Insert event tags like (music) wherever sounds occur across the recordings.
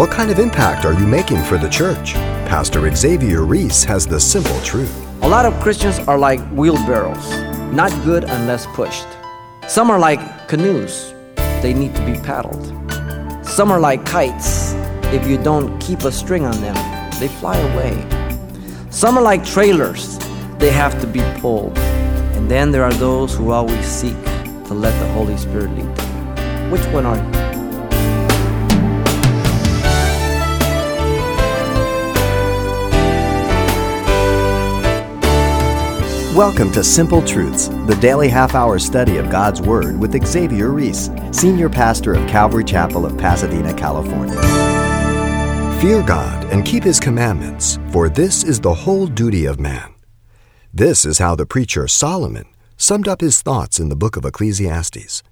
What kind of impact are you making for the church? Pastor Xavier Reese has the simple truth. A lot of Christians are like wheelbarrows, not good unless pushed. Some are like canoes, they need to be paddled. Some are like kites, if you don't keep a string on them, they fly away. Some are like trailers, they have to be pulled. And then there are those who always seek to let the Holy Spirit lead them. Which one are you? Welcome to Simple Truths, the daily half hour study of God's Word with Xavier Reese, Senior Pastor of Calvary Chapel of Pasadena, California. Fear God and keep His commandments, for this is the whole duty of man. This is how the preacher Solomon summed up his thoughts in the book of Ecclesiastes.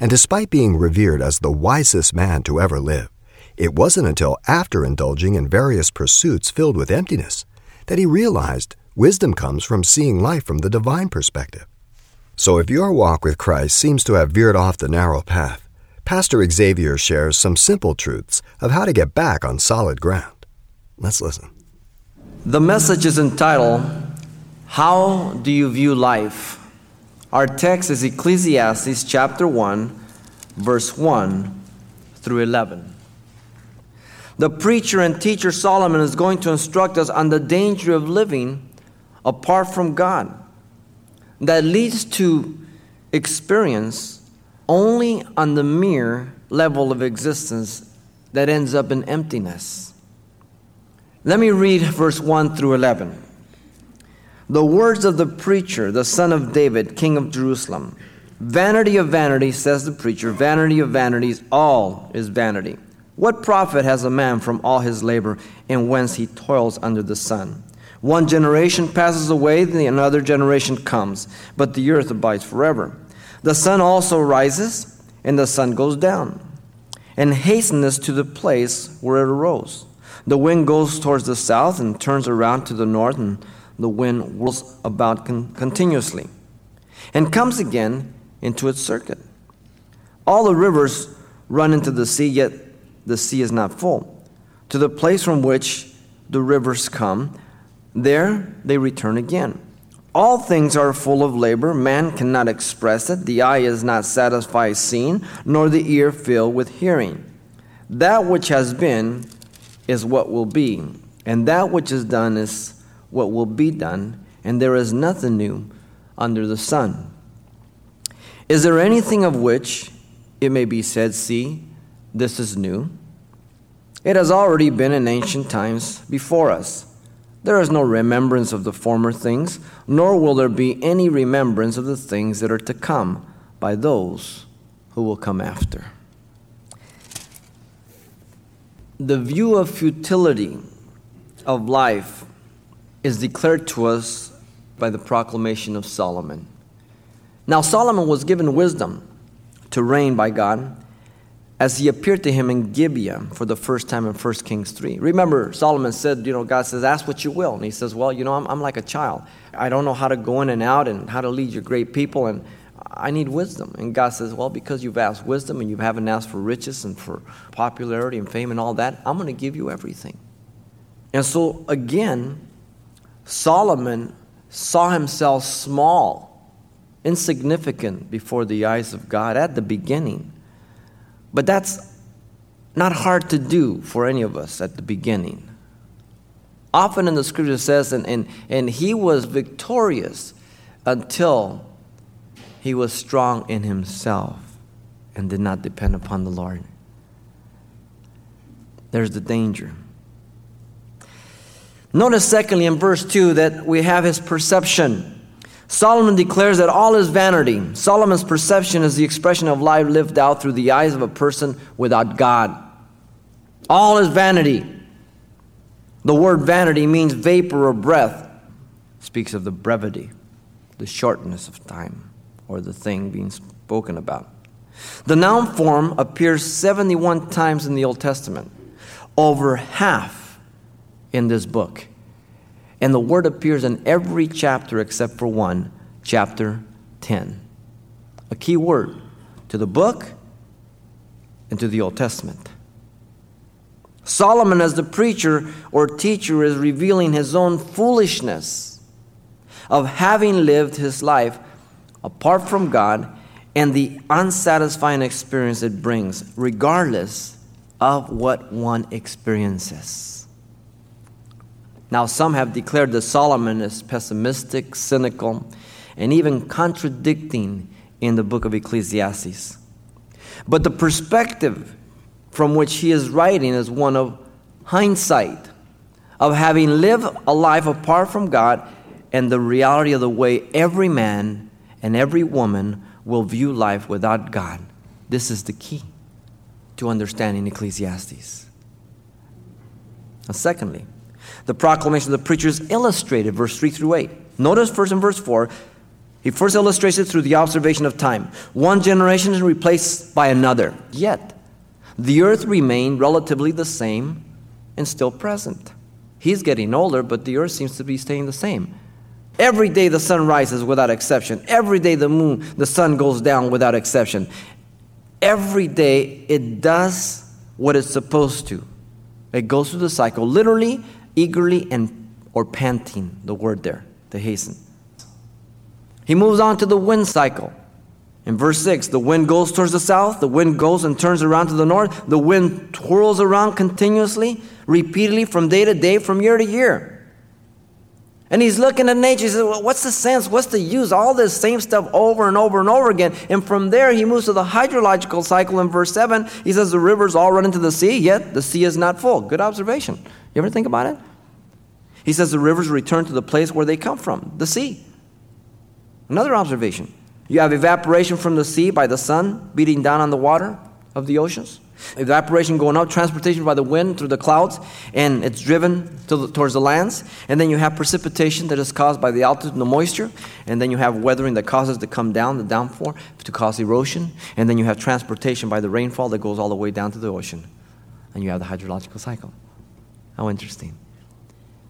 And despite being revered as the wisest man to ever live, it wasn't until after indulging in various pursuits filled with emptiness that he realized Wisdom comes from seeing life from the divine perspective. So if your walk with Christ seems to have veered off the narrow path, Pastor Xavier shares some simple truths of how to get back on solid ground. Let's listen. The message is entitled, How Do You View Life? Our text is Ecclesiastes chapter 1, verse 1 through 11. The preacher and teacher Solomon is going to instruct us on the danger of living apart from God that leads to experience only on the mere level of existence that ends up in emptiness. Let me read verse 1 through 11. The words of the preacher, the son of David, king of Jerusalem. Vanity of vanity, says the preacher, vanity of vanities, all is vanity. What profit has a man from all his labor and whence he toils under the sun? One generation passes away, then another generation comes, but the earth abides forever. The sun also rises, and the sun goes down, and hasteneth to the place where it arose. The wind goes towards the south and turns around to the north, and the wind whirls about con- continuously, and comes again into its circuit. All the rivers run into the sea, yet the sea is not full. To the place from which the rivers come, there they return again. All things are full of labor. Man cannot express it. The eye is not satisfied seeing, nor the ear filled with hearing. That which has been is what will be, and that which is done is what will be done, and there is nothing new under the sun. Is there anything of which it may be said, See, this is new? It has already been in ancient times before us. There is no remembrance of the former things, nor will there be any remembrance of the things that are to come by those who will come after. The view of futility of life is declared to us by the proclamation of Solomon. Now, Solomon was given wisdom to reign by God as he appeared to him in Gibeah for the first time in 1 Kings 3. Remember, Solomon said, you know, God says, ask what you will. And he says, well, you know, I'm, I'm like a child. I don't know how to go in and out and how to lead your great people, and I need wisdom. And God says, well, because you've asked wisdom and you haven't asked for riches and for popularity and fame and all that, I'm going to give you everything. And so, again, Solomon saw himself small, insignificant before the eyes of God at the beginning. But that's not hard to do for any of us at the beginning. Often in the scripture says, and, and, and he was victorious until he was strong in himself and did not depend upon the Lord. There's the danger. Notice, secondly, in verse 2, that we have his perception. Solomon declares that all is vanity. Solomon's perception is the expression of life lived out through the eyes of a person without God. All is vanity. The word vanity means vapor or breath. It speaks of the brevity, the shortness of time, or the thing being spoken about. The noun form appears 71 times in the Old Testament, over half in this book. And the word appears in every chapter except for one, chapter 10. A key word to the book and to the Old Testament. Solomon, as the preacher or teacher, is revealing his own foolishness of having lived his life apart from God and the unsatisfying experience it brings, regardless of what one experiences. Now, some have declared that Solomon is pessimistic, cynical, and even contradicting in the book of Ecclesiastes. But the perspective from which he is writing is one of hindsight, of having lived a life apart from God and the reality of the way every man and every woman will view life without God. This is the key to understanding Ecclesiastes. And secondly, the proclamation of the preacher is illustrated, verse 3 through 8. Notice first in verse 4, he first illustrates it through the observation of time. One generation is replaced by another, yet the earth remained relatively the same and still present. He's getting older, but the earth seems to be staying the same. Every day the sun rises without exception. Every day the moon, the sun goes down without exception. Every day it does what it's supposed to. It goes through the cycle, literally, eagerly, and or panting, the word there, to hasten. He moves on to the wind cycle. In verse 6, the wind goes towards the south, the wind goes and turns around to the north, the wind twirls around continuously, repeatedly from day to day, from year to year. And he's looking at nature. He says, well, What's the sense? What's the use? All this same stuff over and over and over again. And from there, he moves to the hydrological cycle in verse 7. He says, The rivers all run into the sea, yet the sea is not full. Good observation. You ever think about it? He says, The rivers return to the place where they come from, the sea. Another observation. You have evaporation from the sea by the sun beating down on the water of the oceans. Evaporation going up, transportation by the wind through the clouds, and it's driven to the, towards the lands. And then you have precipitation that is caused by the altitude and the moisture. And then you have weathering that causes to come down, the downpour, to cause erosion. And then you have transportation by the rainfall that goes all the way down to the ocean. And you have the hydrological cycle. How interesting.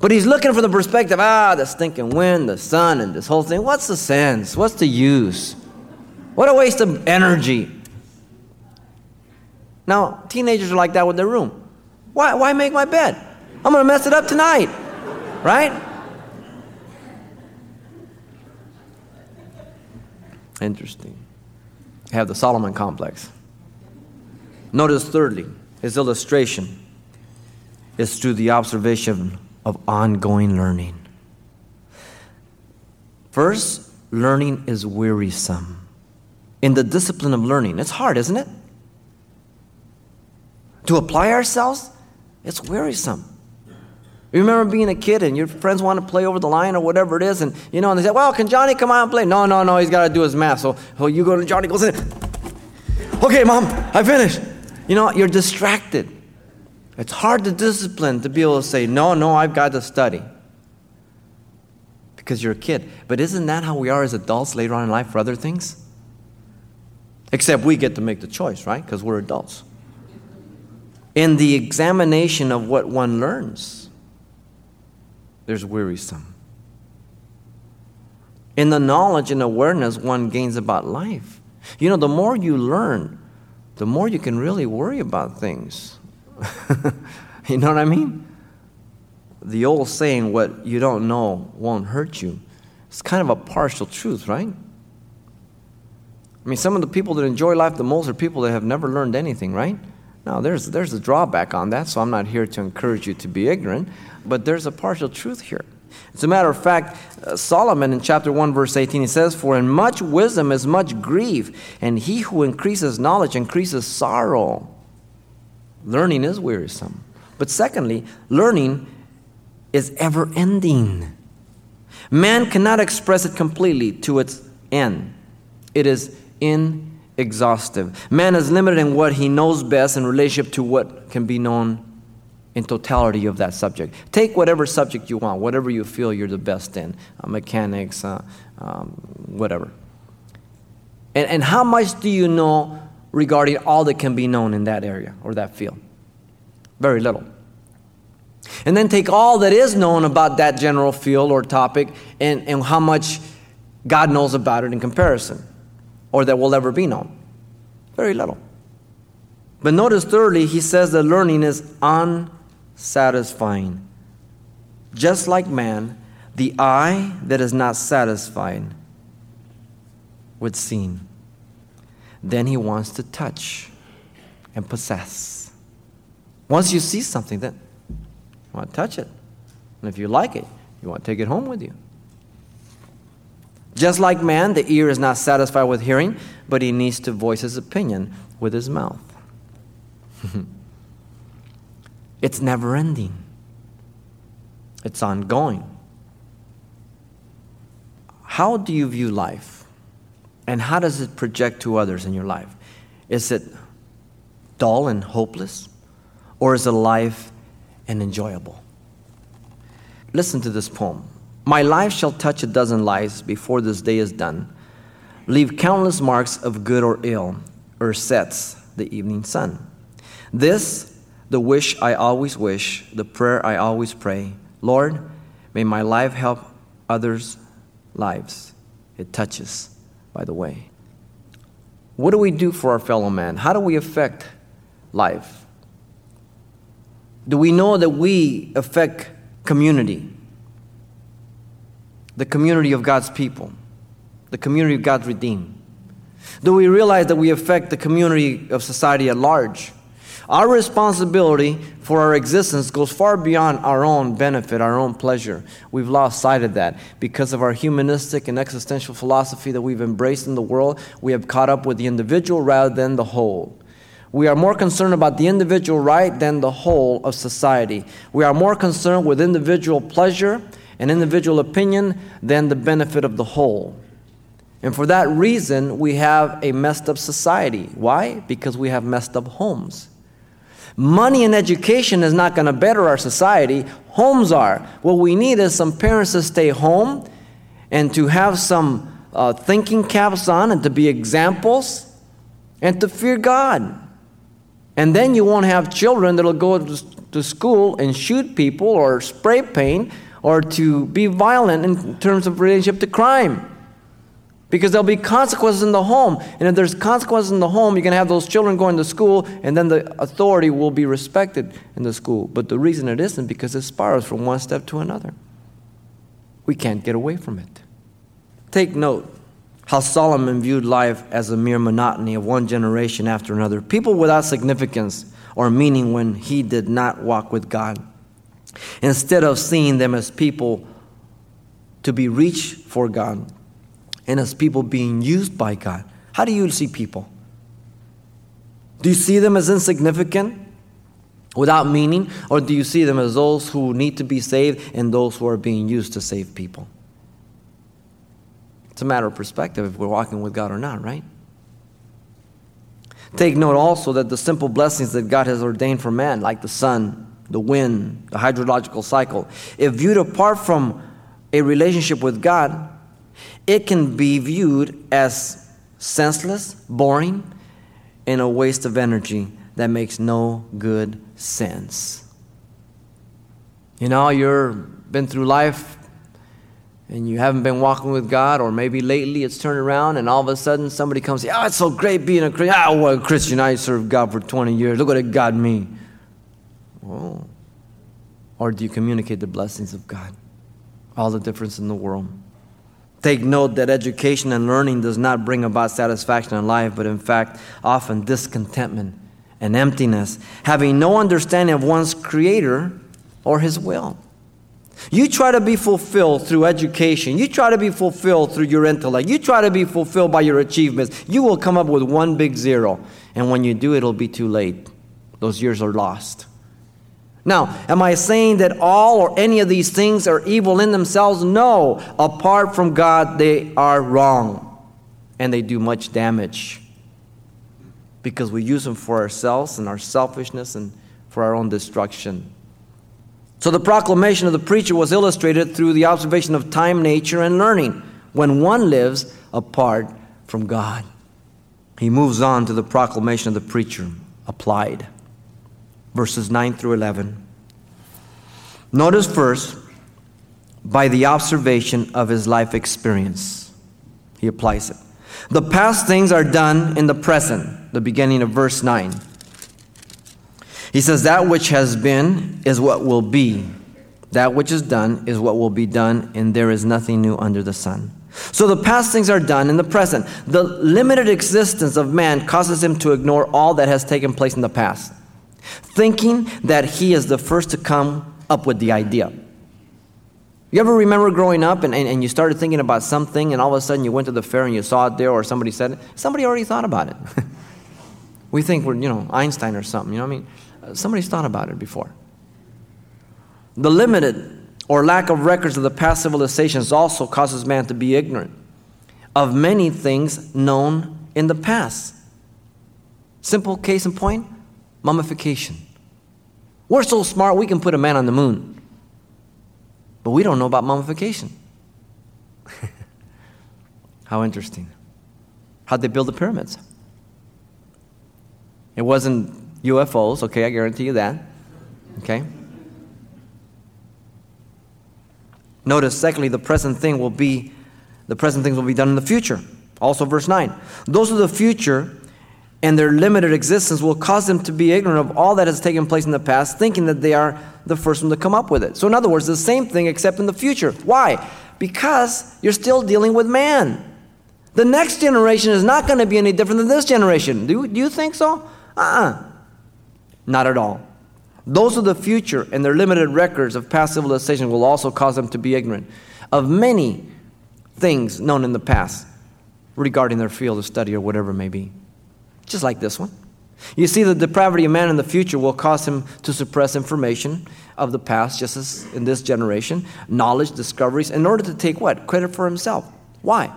But he's looking from the perspective ah, the stinking wind, the sun, and this whole thing. What's the sense? What's the use? What a waste of energy. Now, teenagers are like that with their room. Why, why make my bed? I'm going to mess it up tonight, right? Interesting. have the Solomon complex. Notice, thirdly, his illustration is through the observation of ongoing learning. First, learning is wearisome. In the discipline of learning, it's hard, isn't it? to apply ourselves, it's wearisome. You remember being a kid and your friends want to play over the line or whatever it is, and you know, and they say, "Well, can Johnny come out and play?" No, no, no. He's got to do his math. So, so you go to Johnny goes in. Okay, mom, I finished. You know, you're distracted. It's hard to discipline to be able to say, "No, no, I've got to study." Because you're a kid. But isn't that how we are as adults later on in life for other things? Except we get to make the choice, right? Because we're adults in the examination of what one learns, there's wearisome. In the knowledge and awareness one gains about life. You know, the more you learn, the more you can really worry about things. (laughs) you know what I mean? The old saying, what you don't know won't hurt you, it's kind of a partial truth, right? I mean, some of the people that enjoy life the most are people that have never learned anything, right? Now, there's, there's a drawback on that, so I'm not here to encourage you to be ignorant, but there's a partial truth here. As a matter of fact, uh, Solomon in chapter 1, verse 18, he says, For in much wisdom is much grief, and he who increases knowledge increases sorrow. Learning is wearisome. But secondly, learning is ever ending. Man cannot express it completely to its end, it is inexhaustive. Man is limited in what he knows best in relationship to what can be known in totality of that subject. Take whatever subject you want, whatever you feel you're the best in uh, mechanics, uh, um, whatever. And, and how much do you know regarding all that can be known in that area or that field? Very little. And then take all that is known about that general field or topic and, and how much God knows about it in comparison or that will ever be known? Very little. But notice, thirdly, he says that learning is unsatisfying. Just like man, the eye that is not satisfied with seeing. Then he wants to touch and possess. Once you see something, then you want to touch it. And if you like it, you want to take it home with you. Just like man, the ear is not satisfied with hearing, but he needs to voice his opinion with his mouth. (laughs) it's never ending, it's ongoing. How do you view life? And how does it project to others in your life? Is it dull and hopeless? Or is it alive and enjoyable? Listen to this poem. My life shall touch a dozen lives before this day is done. Leave countless marks of good or ill, or sets the evening sun. This, the wish I always wish, the prayer I always pray. Lord, may my life help others' lives. It touches, by the way. What do we do for our fellow man? How do we affect life? Do we know that we affect community? the community of God's people, the community of God's redeemed? Do we realize that we affect the community of society at large? Our responsibility for our existence goes far beyond our own benefit, our own pleasure. We've lost sight of that because of our humanistic and existential philosophy that we've embraced in the world. We have caught up with the individual rather than the whole. We are more concerned about the individual right than the whole of society. We are more concerned with individual pleasure and individual opinion than the benefit of the whole. And for that reason, we have a messed up society. Why? Because we have messed up homes. Money and education is not going to better our society, homes are. What we need is some parents to stay home and to have some uh, thinking caps on and to be examples and to fear God. And then you won't have children that'll go to school and shoot people or spray paint or to be violent in terms of relationship to crime. Because there'll be consequences in the home. And if there's consequences in the home, you're going to have those children going to school, and then the authority will be respected in the school. But the reason it isn't because it spirals from one step to another. We can't get away from it. Take note how Solomon viewed life as a mere monotony of one generation after another. People without significance or meaning when he did not walk with God. Instead of seeing them as people to be reached for God and as people being used by God, how do you see people? Do you see them as insignificant, without meaning, or do you see them as those who need to be saved and those who are being used to save people? It's a matter of perspective if we're walking with God or not, right? Take note also that the simple blessings that God has ordained for man, like the sun, the wind, the hydrological cycle, if viewed apart from a relationship with God, it can be viewed as senseless, boring, and a waste of energy that makes no good sense. You know, you've been through life and you haven't been walking with God, or maybe lately it's turned around and all of a sudden somebody comes, Oh, it's so great being a Christian. Ah, well, Christian, I served God for 20 years. Look what it got me. Oh. Or do you communicate the blessings of God? All the difference in the world. Take note that education and learning does not bring about satisfaction in life, but in fact, often discontentment and emptiness, having no understanding of one's Creator or His will. You try to be fulfilled through education. You try to be fulfilled through your intellect. You try to be fulfilled by your achievements. You will come up with one big zero. And when you do, it'll be too late. Those years are lost. Now, am I saying that all or any of these things are evil in themselves? No. Apart from God, they are wrong and they do much damage because we use them for ourselves and our selfishness and for our own destruction. So, the proclamation of the preacher was illustrated through the observation of time, nature, and learning when one lives apart from God. He moves on to the proclamation of the preacher applied verses 9 through 11. Notice first, by the observation of his life experience. He applies it. The past things are done in the present, the beginning of verse 9. He says, That which has been is what will be. That which is done is what will be done, and there is nothing new under the sun. So the past things are done in the present. The limited existence of man causes him to ignore all that has taken place in the past, thinking that he is the first to come up with the idea. You ever remember growing up and, and, and, you started thinking about something and all of a sudden you went to the fair and you saw it there or somebody said it? Somebody already thought about it. (laughs) we think we're, you know, Einstein or something, you know what I mean? Uh, somebody's thought about it before. The limited or lack of records of the past civilizations also causes man to be ignorant of many things known in the past. Simple case in point mummification. We're so smart we can put a man on the moon, but we don't know about mummification. (laughs) How interesting. How'd they build the pyramids? It wasn't UFOs, okay, I guarantee you that. Okay? Notice, secondly, the present thing will be, the present things will be done in the future. Also, verse 9. Those of the future and their limited existence will cause them to be ignorant of all that has taken place in the past, thinking that they are the first one to come up with it. So, in other words, the same thing except in the future. Why? Because you're still dealing with man. The next generation is not going to be any different than this generation. Do, do you think so? Uh uh-uh. uh Not at all. Those of the future and their limited records of past civilization will also cause them to be ignorant of many things known in the past regarding their field of study or whatever it may be. Just like this one. You see, the depravity of man in the future will cause him to suppress information of the past, just as in this generation, knowledge, discoveries, in order to take what? Credit for himself. Why?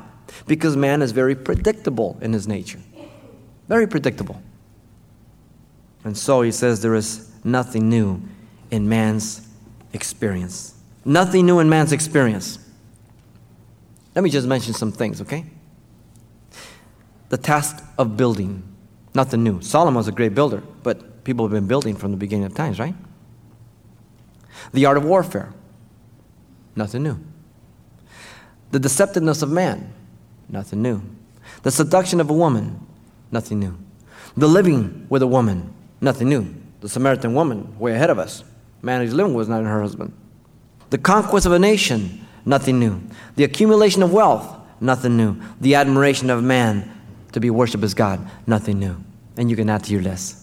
Because man is very predictable in his nature. Very predictable. And so he says there is nothing new in man's experience. Nothing new in man's experience. Let me just mention some things, okay? The task of building, nothing new. Solomon was a great builder, but people have been building from the beginning of times, right? The art of warfare, nothing new. The deceptiveness of man, nothing new. The seduction of a woman, nothing new. The living with a woman, nothing new the Samaritan woman, way ahead of us. Man who's living with not her husband. The conquest of a nation, nothing new. The accumulation of wealth, nothing new. The admiration of man to be worshipped as God, nothing new. And you can add to your list.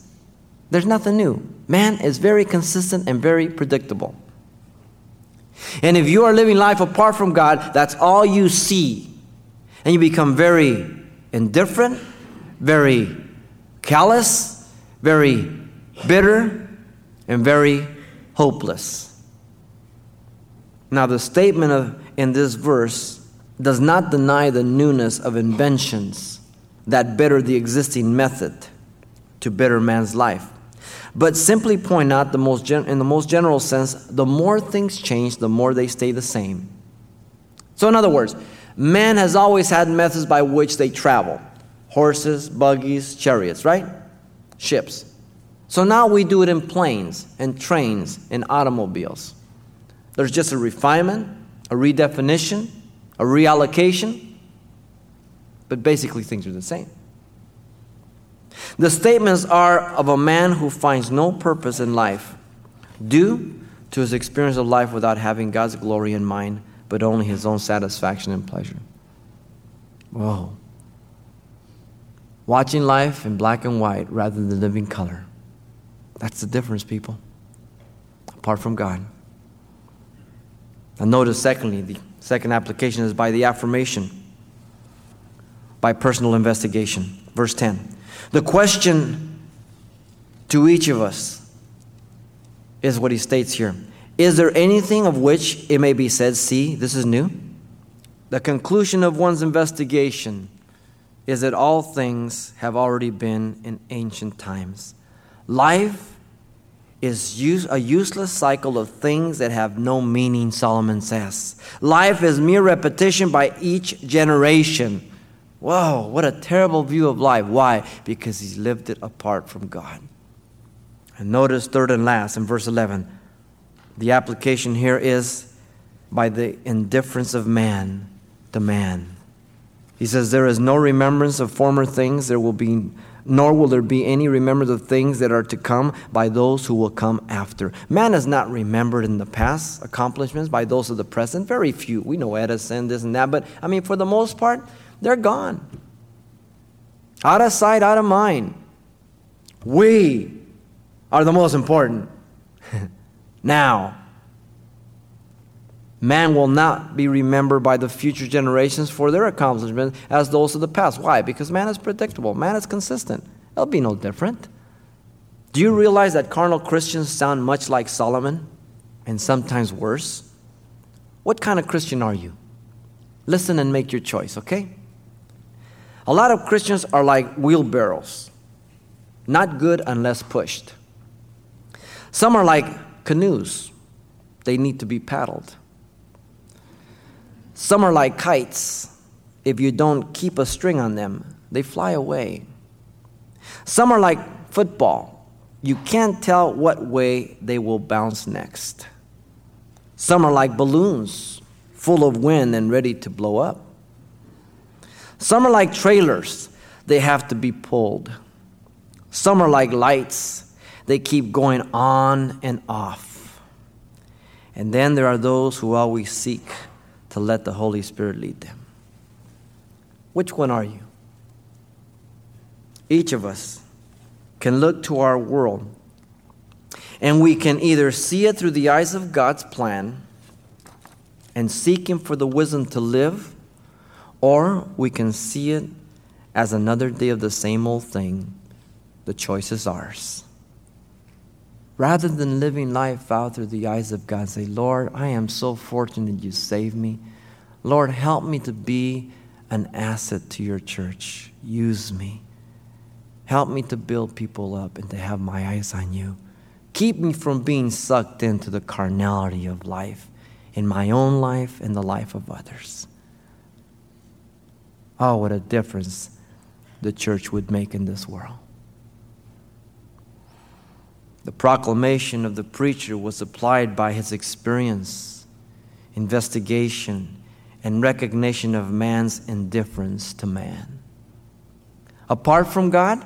There's nothing new. Man is very consistent and very predictable. And if you are living life apart from God, that's all you see. And you become very indifferent, very callous, very bitter, and very hopeless. Now, the statement of, in this verse does not deny the newness of inventions that better the existing method to better man's life, but simply point out the most gen- in the most general sense the more things change, the more they stay the same. So, in other words, man has always had methods by which they travel horses, buggies, chariots, right? Ships. So now we do it in planes and trains and automobiles. There's just a refinement, a redefinition, a reallocation, but basically things are the same. The statements are of a man who finds no purpose in life due to his experience of life without having God's glory in mind, but only his own satisfaction and pleasure. Whoa. Watching life in black and white rather than living color. That's the difference, people. Apart from God. And notice, secondly, the second application is by the affirmation, by personal investigation. Verse 10. The question to each of us is what he states here Is there anything of which it may be said, see, this is new? The conclusion of one's investigation is that all things have already been in ancient times. Life is use, a useless cycle of things that have no meaning, Solomon says. Life is mere repetition by each generation. Whoa, what a terrible view of life. Why? Because he's lived it apart from God. And notice, third and last, in verse 11, the application here is by the indifference of man to man. He says, There is no remembrance of former things, there will be nor will there be any remembrance of things that are to come by those who will come after. Man is not remembered in the past accomplishments by those of the present. Very few. We know Edison, this and that, but I mean, for the most part, they're gone. Out of sight, out of mind. We are the most important. (laughs) now, man will not be remembered by the future generations for their accomplishments as those of the past. Why? Because man is predictable, man is consistent. It'll be no different. Do you realize that carnal Christians sound much like Solomon and sometimes worse? What kind of Christian are you? Listen and make your choice, okay? A lot of Christians are like wheelbarrows, not good unless pushed. Some are like canoes, they need to be paddled. Some are like kites. If you don't keep a string on them, they fly away. Some are like football. You can't tell what way they will bounce next. Some are like balloons, full of wind and ready to blow up. Some are like trailers, they have to be pulled. Some are like lights, they keep going on and off. And then there are those who always seek to let the Holy Spirit lead them. Which one are you? Each of us can look to our world and we can either see it through the eyes of God's plan and seek Him for the wisdom to live, or we can see it as another day of the same old thing. The choice is ours. Rather than living life out through the eyes of God, say, Lord, I am so fortunate you saved me. Lord, help me to be an asset to your church. Use me. Help me to build people up and to have my eyes on you. Keep me from being sucked into the carnality of life, in my own life and the life of others. Oh, what a difference the church would make in this world. The proclamation of the preacher was applied by his experience, investigation, and recognition of man's indifference to man. Apart from God,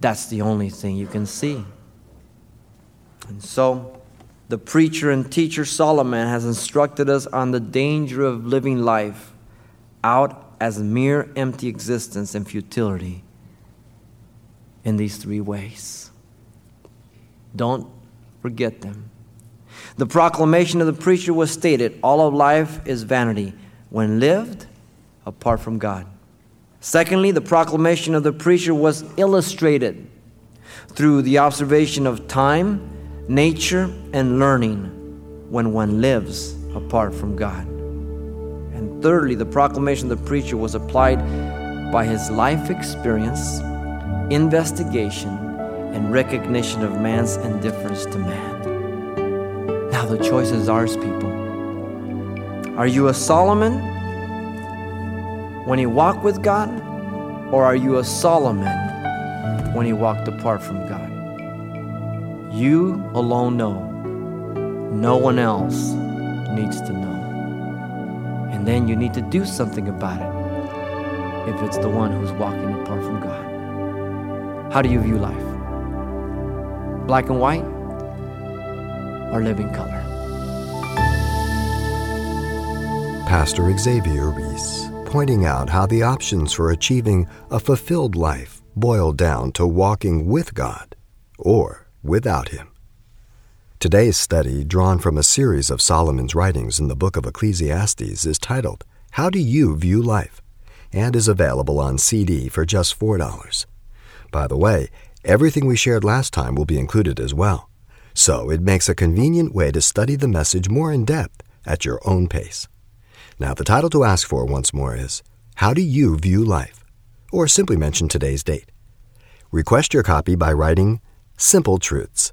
that's the only thing you can see. And so, the preacher and teacher Solomon has instructed us on the danger of living life out as mere empty existence and futility in these three ways. Don't forget them. The proclamation of the preacher was stated all of life is vanity when lived apart from God. Secondly, the proclamation of the preacher was illustrated through the observation of time, nature, and learning when one lives apart from God. Thirdly, the proclamation of the preacher was applied by his life experience, investigation, and recognition of man's indifference to man. Now the choice is ours, people. Are you a Solomon when he walked with God, or are you a Solomon when he walked apart from God? You alone know. No one else needs to know. And then you need to do something about it if it's the one who's walking apart from God. How do you view life? black and white, or living color. Pastor Xavier Reese pointing out how the options for achieving a fulfilled life boil down to walking with God or without Him. Today's study, drawn from a series of Solomon's writings in the book of Ecclesiastes, is titled, How Do You View Life? and is available on CD for just $4. By the way, Everything we shared last time will be included as well. So it makes a convenient way to study the message more in depth at your own pace. Now, the title to ask for once more is How Do You View Life? Or simply mention today's date. Request your copy by writing Simple Truths,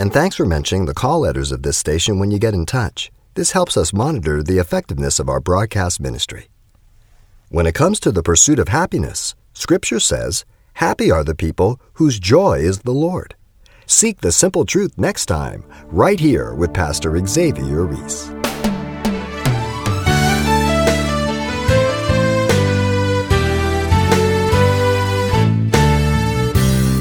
And thanks for mentioning the call letters of this station when you get in touch. This helps us monitor the effectiveness of our broadcast ministry. When it comes to the pursuit of happiness, Scripture says, Happy are the people whose joy is the Lord. Seek the simple truth next time, right here with Pastor Xavier Reese.